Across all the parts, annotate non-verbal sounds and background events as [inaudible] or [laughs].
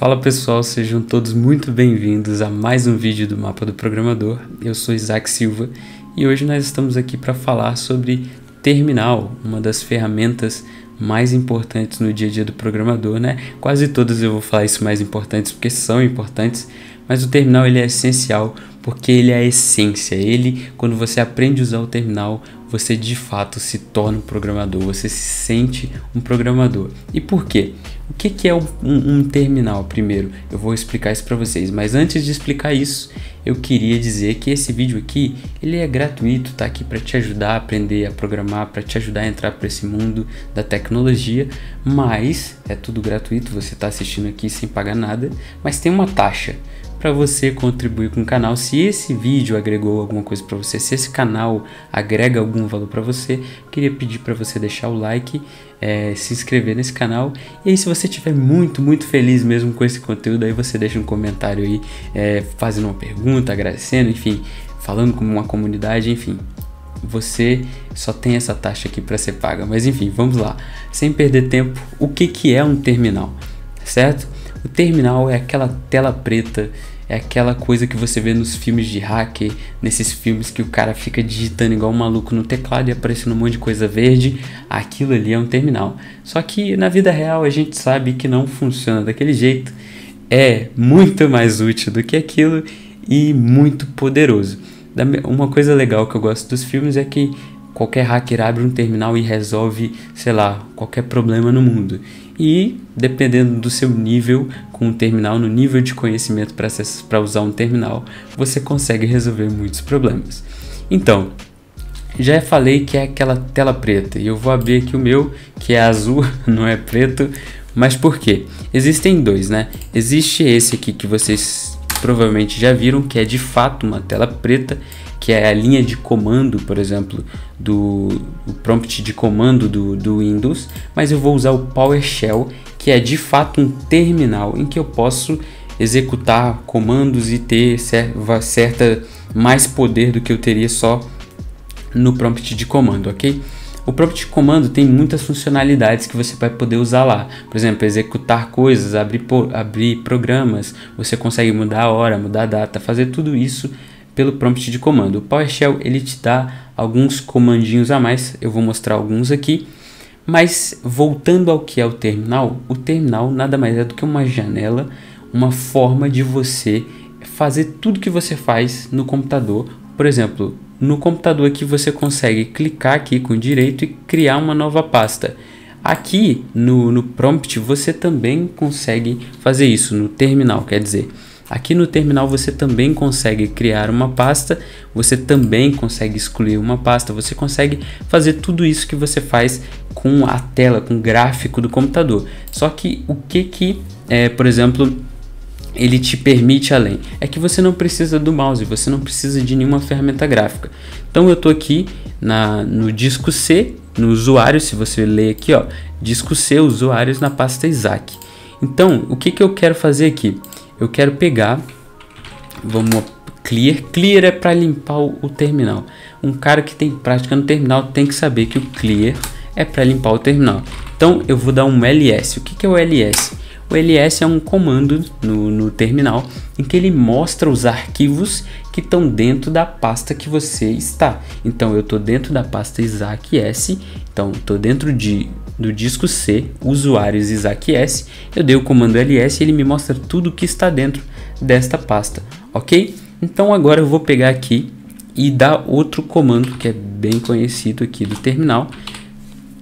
Fala pessoal, sejam todos muito bem-vindos a mais um vídeo do Mapa do Programador. Eu sou Isaac Silva e hoje nós estamos aqui para falar sobre Terminal, uma das ferramentas mais importantes no dia a dia do programador, né? Quase todas eu vou falar isso mais importantes porque são importantes, mas o terminal ele é essencial porque ele é a essência. Ele, quando você aprende a usar o terminal, você de fato se torna um programador, você se sente um programador. E por quê? O que, que é um, um terminal primeiro? Eu vou explicar isso para vocês, mas antes de explicar isso, eu queria dizer que esse vídeo aqui ele é gratuito, tá aqui para te ajudar a aprender a programar, para te ajudar a entrar para esse mundo da tecnologia, mas é tudo gratuito, você está assistindo aqui sem pagar nada, mas tem uma taxa para você contribuir com o canal. Se esse vídeo agregou alguma coisa para você, se esse canal agrega algum valor para você, queria pedir para você deixar o like, é, se inscrever nesse canal. E aí, se você estiver muito, muito feliz mesmo com esse conteúdo, aí você deixa um comentário aí, é, fazendo uma pergunta, agradecendo, enfim, falando com uma comunidade, enfim. Você só tem essa taxa aqui para ser paga. Mas enfim, vamos lá. Sem perder tempo, o que, que é um terminal? Certo? O terminal é aquela tela preta é aquela coisa que você vê nos filmes de hacker, nesses filmes que o cara fica digitando igual um maluco no teclado e aparecendo um monte de coisa verde. Aquilo ali é um terminal. Só que na vida real a gente sabe que não funciona daquele jeito. É muito mais útil do que aquilo e muito poderoso. Uma coisa legal que eu gosto dos filmes é que qualquer hacker abre um terminal e resolve, sei lá, qualquer problema no mundo e dependendo do seu nível com o terminal, no nível de conhecimento para usar um terminal, você consegue resolver muitos problemas. Então, já falei que é aquela tela preta e eu vou abrir aqui o meu que é azul, [laughs] não é preto, mas por quê? Existem dois, né? Existe esse aqui que vocês provavelmente já viram que é de fato uma tela preta que é a linha de comando, por exemplo, do prompt de comando do, do Windows, mas eu vou usar o PowerShell, que é de fato um terminal em que eu posso executar comandos e ter certa mais poder do que eu teria só no prompt de comando, ok? O prompt de comando tem muitas funcionalidades que você vai poder usar lá. Por exemplo, executar coisas, abrir, abrir programas, você consegue mudar a hora, mudar a data, fazer tudo isso pelo prompt de comando. O PowerShell ele te dá alguns comandinhos a mais, eu vou mostrar alguns aqui. Mas voltando ao que é o terminal, o terminal nada mais é do que uma janela, uma forma de você fazer tudo que você faz no computador. Por exemplo, no computador aqui você consegue clicar aqui com direito e criar uma nova pasta. Aqui no, no prompt você também consegue fazer isso no terminal, quer dizer, Aqui no terminal você também consegue criar uma pasta, você também consegue excluir uma pasta, você consegue fazer tudo isso que você faz com a tela, com o gráfico do computador. Só que o que que, é, por exemplo, ele te permite além? É que você não precisa do mouse, você não precisa de nenhuma ferramenta gráfica. Então eu estou aqui na, no disco C, no usuário, se você ler aqui, ó, disco C, usuários na pasta Isaac. Então, o que, que eu quero fazer aqui? eu quero pegar, vamos clear, clear é para limpar o, o, terminal. Um cara que tem prática no terminal tem que saber que o clear é para limpar o terminal. Então eu vou dar um ls. O que, que é o ls? O ls é um comando no, no terminal em que ele mostra os arquivos que estão dentro da pasta que você está. Então eu estou dentro da pasta Isaac S, então estou dentro de do disco C, usuários Isaac S, eu dei o comando ls e ele me mostra tudo que está dentro desta pasta, ok? Então agora eu vou pegar aqui e dar outro comando que é bem conhecido aqui do terminal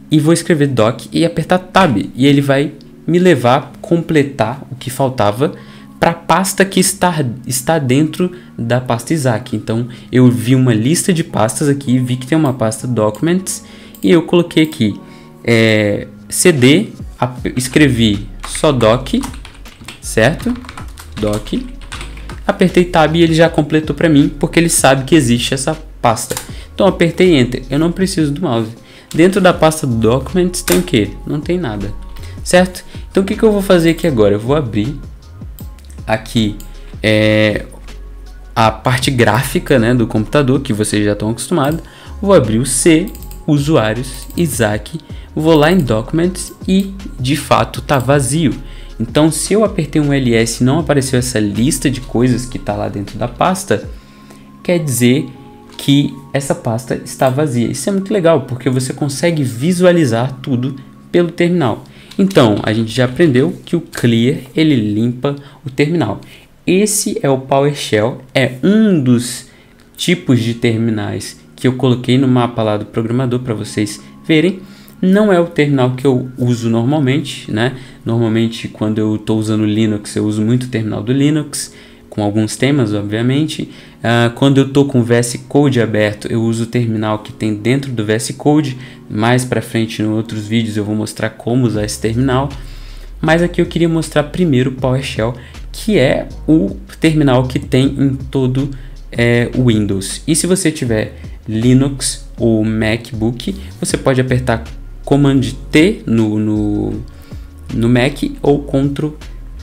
e vou escrever doc e apertar tab e ele vai me levar a completar o que faltava para a pasta que está, está dentro da pasta Isaac. Então eu vi uma lista de pastas aqui, vi que tem uma pasta documents e eu coloquei aqui é, CD, escrevi só doc, certo? Doc. Apertei tab e ele já completou para mim, porque ele sabe que existe essa pasta. Então apertei enter, eu não preciso do mouse. Dentro da pasta documents tem o que? Não tem nada, certo? Então o que, que eu vou fazer aqui agora? Eu vou abrir aqui é, a parte gráfica né, do computador, que vocês já estão acostumados. Vou abrir o C, usuários, Isaac, vou lá em Documents e de fato tá vazio. Então, se eu apertei um ls e não apareceu essa lista de coisas que está lá dentro da pasta, quer dizer que essa pasta está vazia. Isso é muito legal porque você consegue visualizar tudo pelo terminal. Então, a gente já aprendeu que o clear ele limpa o terminal. Esse é o PowerShell, é um dos tipos de terminais que eu coloquei no mapa lá do programador para vocês verem. Não é o terminal que eu uso normalmente, né? Normalmente quando eu estou usando Linux eu uso muito o terminal do Linux, com alguns temas, obviamente. Uh, quando eu estou com o VS Code aberto, eu uso o terminal que tem dentro do VS Code. Mais para frente, em outros vídeos, eu vou mostrar como usar esse terminal. Mas aqui eu queria mostrar primeiro o PowerShell, que é o terminal que tem em todo é, o Windows. E se você tiver Linux ou MacBook, você pode apertar Command T no, no, no Mac ou Ctrl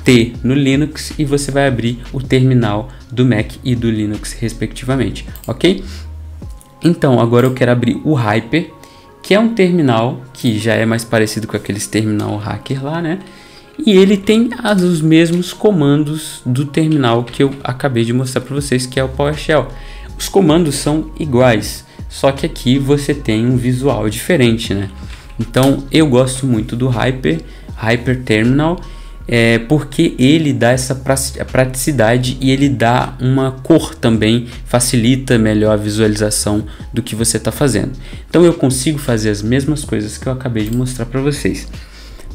T no Linux e você vai abrir o terminal do Mac e do Linux respectivamente, ok? Então agora eu quero abrir o Hyper, que é um terminal que já é mais parecido com aqueles terminal hacker lá, né? E ele tem as, os mesmos comandos do terminal que eu acabei de mostrar para vocês, que é o PowerShell. Os comandos são iguais, só que aqui você tem um visual diferente, né? Então eu gosto muito do Hyper, Hyper Terminal, é, porque ele dá essa praticidade e ele dá uma cor também, facilita melhor a visualização do que você está fazendo. Então eu consigo fazer as mesmas coisas que eu acabei de mostrar para vocês.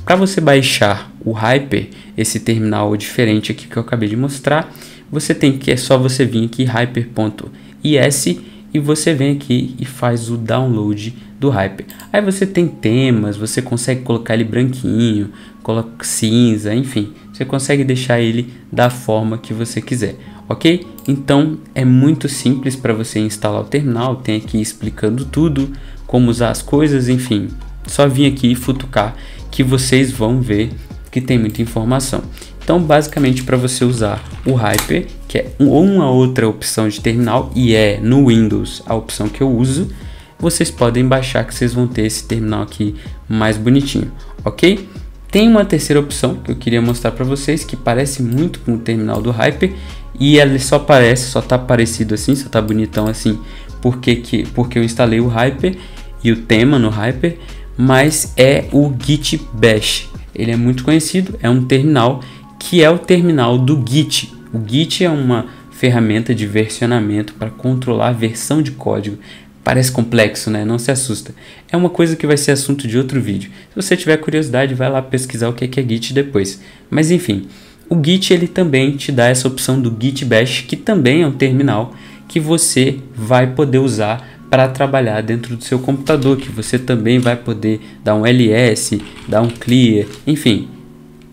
Para você baixar o Hyper, esse terminal diferente aqui que eu acabei de mostrar, você tem que é só você vir aqui hyper.is e você vem aqui e faz o download do Hyper. Aí você tem temas, você consegue colocar ele branquinho, coloca cinza, enfim, você consegue deixar ele da forma que você quiser, ok? Então é muito simples para você instalar o terminal, tem aqui explicando tudo, como usar as coisas, enfim, só vir aqui futucar que vocês vão ver que tem muita informação. Então, basicamente, para você usar o Hyper, que é uma outra opção de terminal e é no Windows a opção que eu uso, vocês podem baixar que vocês vão ter esse terminal aqui mais bonitinho, ok? Tem uma terceira opção que eu queria mostrar para vocês que parece muito com o terminal do Hyper e ele só parece, só tá parecido assim, só tá bonitão assim, porque que porque eu instalei o Hyper e o tema no Hyper, mas é o Git Bash. Ele é muito conhecido, é um terminal que é o terminal do Git. O Git é uma ferramenta de versionamento para controlar a versão de código. Parece complexo, né? Não se assusta. É uma coisa que vai ser assunto de outro vídeo. Se você tiver curiosidade, vai lá pesquisar o que é Git depois. Mas enfim, o Git ele também te dá essa opção do Git Bash, que também é um terminal que você vai poder usar para trabalhar dentro do seu computador, que você também vai poder dar um ls, dar um clear, enfim.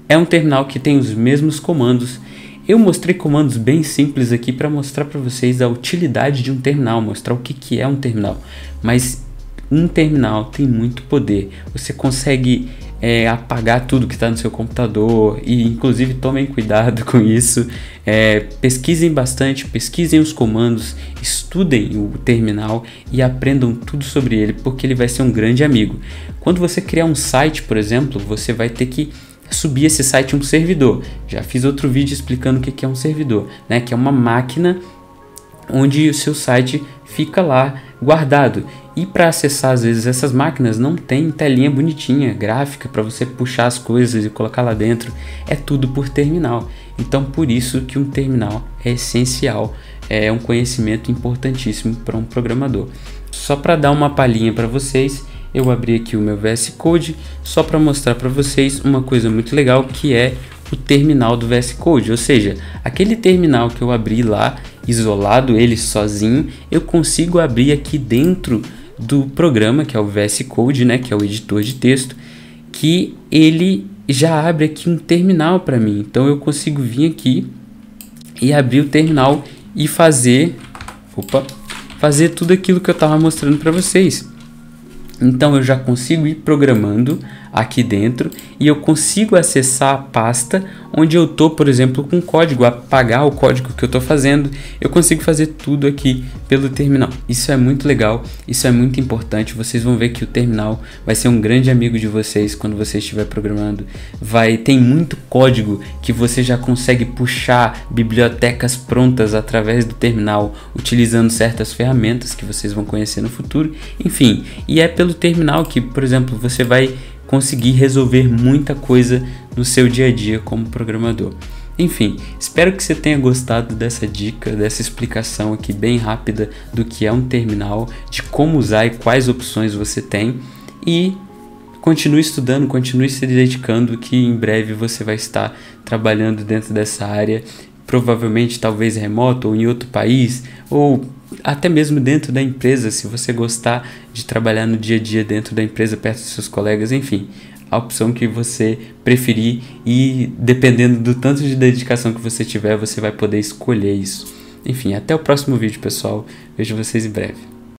É um terminal que tem os mesmos comandos eu mostrei comandos bem simples aqui para mostrar para vocês a utilidade de um terminal, mostrar o que, que é um terminal. Mas um terminal tem muito poder. Você consegue é, apagar tudo que está no seu computador e inclusive tomem cuidado com isso. É, pesquisem bastante, pesquisem os comandos, estudem o terminal e aprendam tudo sobre ele, porque ele vai ser um grande amigo. Quando você criar um site, por exemplo, você vai ter que subir esse site um servidor. Já fiz outro vídeo explicando o que é um servidor, né? Que é uma máquina onde o seu site fica lá guardado. E para acessar às vezes essas máquinas não tem telinha bonitinha, gráfica para você puxar as coisas e colocar lá dentro. É tudo por terminal. Então por isso que um terminal é essencial, é um conhecimento importantíssimo para um programador. Só para dar uma palhinha para vocês, eu abri aqui o meu VS Code só para mostrar para vocês uma coisa muito legal que é o terminal do VS Code, ou seja, aquele terminal que eu abri lá, isolado ele sozinho, eu consigo abrir aqui dentro do programa que é o VS Code, né, que é o editor de texto, que ele já abre aqui um terminal para mim. Então eu consigo vir aqui e abrir o terminal e fazer, opa, fazer tudo aquilo que eu estava mostrando para vocês. Então eu já consigo ir programando aqui dentro e eu consigo acessar a pasta onde eu tô, por exemplo, com código, apagar o código que eu tô fazendo, eu consigo fazer tudo aqui pelo terminal. Isso é muito legal, isso é muito importante. Vocês vão ver que o terminal vai ser um grande amigo de vocês quando você estiver programando. Vai tem muito código que você já consegue puxar bibliotecas prontas através do terminal, utilizando certas ferramentas que vocês vão conhecer no futuro. Enfim, e é pelo terminal que, por exemplo, você vai conseguir resolver muita coisa no seu dia a dia como programador. Enfim, espero que você tenha gostado dessa dica, dessa explicação aqui bem rápida do que é um terminal, de como usar e quais opções você tem. E continue estudando, continue se dedicando, que em breve você vai estar trabalhando dentro dessa área, provavelmente talvez remoto ou em outro país, ou até mesmo dentro da empresa, se você gostar de trabalhar no dia a dia dentro da empresa, perto dos seus colegas, enfim, a opção que você preferir e dependendo do tanto de dedicação que você tiver, você vai poder escolher isso. Enfim, até o próximo vídeo, pessoal. Vejo vocês em breve.